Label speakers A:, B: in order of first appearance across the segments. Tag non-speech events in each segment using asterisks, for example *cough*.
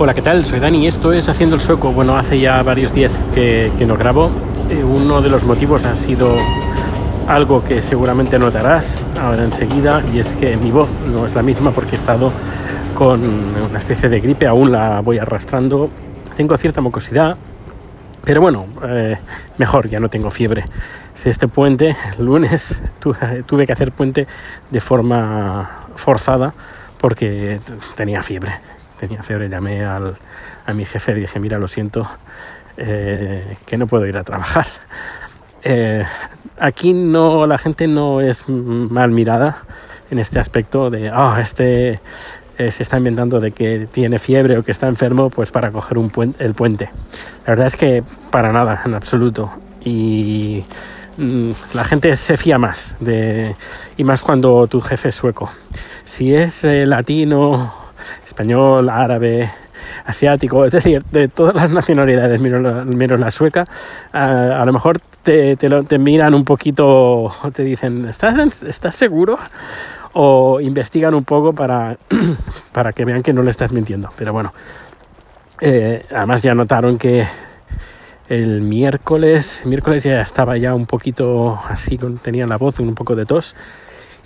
A: Hola, ¿qué tal? Soy Dani y esto es Haciendo el Sueco. Bueno, hace ya varios días que, que no grabo. Eh, uno de los motivos ha sido algo que seguramente notarás ahora enseguida y es que mi voz no es la misma porque he estado con una especie de gripe, aún la voy arrastrando. Tengo cierta mucosidad, pero bueno, eh, mejor, ya no tengo fiebre. Este puente, el lunes, *laughs* tuve que hacer puente de forma forzada porque tenía fiebre tenía fiebre, llamé al, a mi jefe y dije, mira, lo siento, eh, que no puedo ir a trabajar. Eh, aquí no, la gente no es mal mirada en este aspecto de, ah, oh, este eh, se está inventando de que tiene fiebre o que está enfermo, pues para coger un puente, el puente. La verdad es que para nada, en absoluto. Y mm, la gente se fía más de y más cuando tu jefe es sueco. Si es latino español, árabe, asiático, es decir, de todas las nacionalidades, menos la, sueca, a, lo mejor te, te, lo, te, miran un poquito, te dicen, ¿estás, ¿estás seguro? O investigan un poco para, *clears throat* para que vean que no le estás mintiendo. Pero bueno, eh, además ya notaron que el miércoles, miércoles ya estaba ya un poquito así, tenía la voz un poco de tos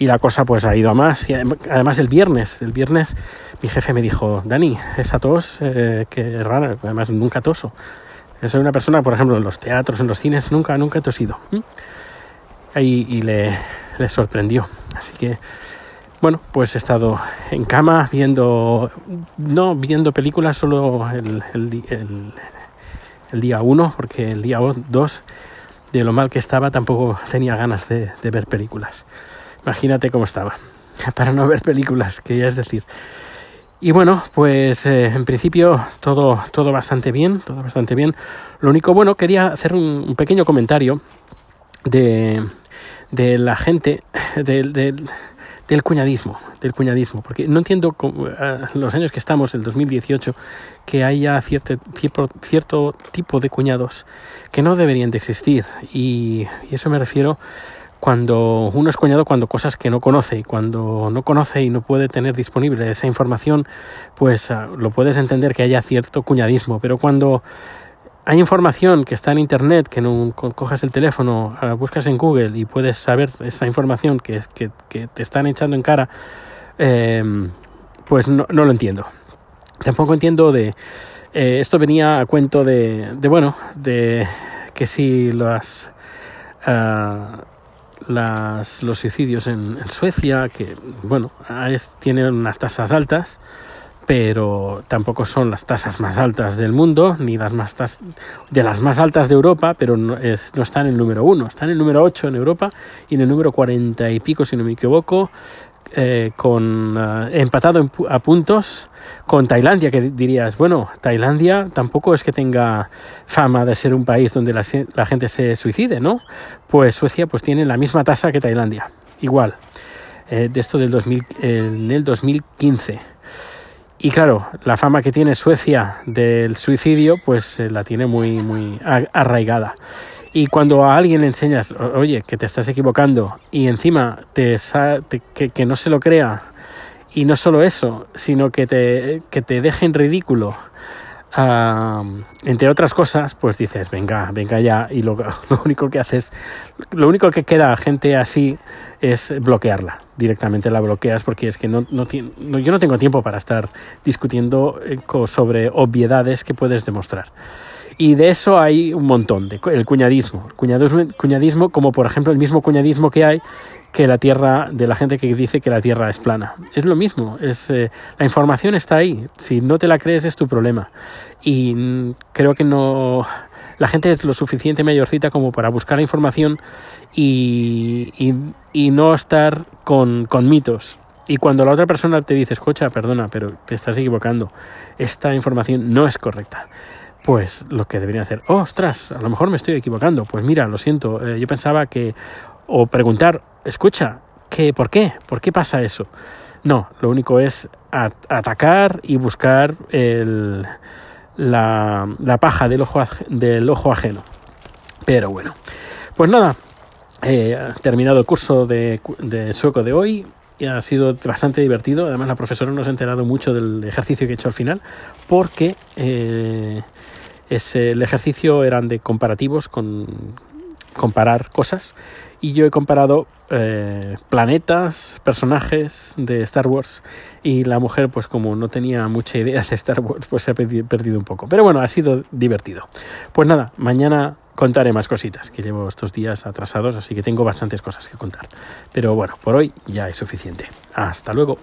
A: y la cosa pues ha ido a más. Y además el viernes, el viernes mi jefe me dijo, Dani, esa tos, eh, que rara, además nunca toso. Soy una persona, por ejemplo, en los teatros, en los cines, nunca, nunca he tosido. Y, y le, le, sorprendió. Así que, bueno, pues he estado en cama viendo, no viendo películas solo el, el, el, el día uno, porque el día dos, de lo mal que estaba, tampoco tenía ganas de, de ver películas. Imagínate cómo estaba. *laughs* Para no ver películas, quería decir. Y bueno, pues eh, en principio todo, todo bastante bien, todo bastante bien. Lo único bueno, quería hacer un, pequeño comentario de, de la gente, *laughs* del, del, cuñadismo, del cuñadismo, porque no entiendo cómo, los años que estamos, el 2018, que haya cierto, cierto, cierto tipo de cuñados que no deberían de existir. Y, y eso me refiero cuando uno es cuñado cuando cosas que no conoce y cuando no conoce y no puede tener disponible esa información, pues uh, lo puedes entender que haya cierto cuñadismo, pero cuando hay información que está en internet, que no cojas el teléfono, uh, buscas en Google y puedes saber esa información que, te están echando en cara, eh, pues no, lo entiendo. Tampoco entiendo de... Eh, esto venía a cuento de, de, bueno, de que si las... Uh, las, los suicidios en, en, Suecia, que bueno, tienen unas tasas altas, pero tampoco son las tasas más altas del mundo, ni las más tas de las más altas de Europa, pero no, es, no están en el número uno, están en el número 8 en Europa y en el número 40 y pico, si no me equivoco, eh, con uh, empatado en, a puntos con Tailandia, que dirías, bueno, Tailandia tampoco es que tenga fama de ser un país donde la, gente se suicide, ¿no? Pues Suecia pues tiene la misma tasa que Tailandia, igual, eh, de esto del 2000, eh, en el 2015. Y claro, la fama que tiene Suecia del suicidio, pues eh, la tiene muy, muy arraigada. Y cuando a alguien le enseñas, oye, que te estás equivocando, y encima te, te que, que, no se lo crea, y no solo eso, sino que te, que te deje en ridículo, uh, entre otras cosas, pues dices, venga, venga ya, y *laughs* lo, único que haces, lo único que queda a gente así es bloquearla, directamente la bloqueas porque es que no, no, no yo no tengo tiempo para estar discutiendo eh, sobre obviedades que puedes demostrar. Y de eso hay un montón, el cuñadismo. Cuñadismo, cuñadismo, como por ejemplo el mismo cuñadismo que hay que la Tierra, de la gente que dice que la Tierra es plana. Es lo mismo, es, eh, la información está ahí. Si no te la crees es tu problema. Y creo que no... La gente es lo suficiente mayorcita como para buscar la información y, no estar con mitos. Y cuando la otra persona te dice, escucha, perdona, pero te estás equivocando, esta información no es correcta pues lo que deberían hacer, oh, ostras, a lo mejor me estoy equivocando, pues mira, lo siento, eh, yo pensaba que, o preguntar, escucha, ¿qué, ¿por qué? ¿Por qué pasa eso? No, lo único es at atacar y buscar el, la, la, paja del ojo, del ojo ajeno. Pero bueno, pues nada, eh, terminado el curso de, de sueco de hoy ha sido bastante divertido. Además, la profesora nos ha enterado mucho del ejercicio que he hecho al final, porque eh, el ejercicio eran de comparativos con comparar cosas y yo he comparado eh, planetas, personajes de Star Wars y la mujer pues como no tenía mucha idea de Star Wars pues se ha perdido un poco. Pero bueno, ha sido divertido. Pues nada, mañana contaré más cositas que llevo estos días atrasados así que tengo bastantes cosas que contar. Pero bueno, por hoy ya es suficiente. Hasta luego.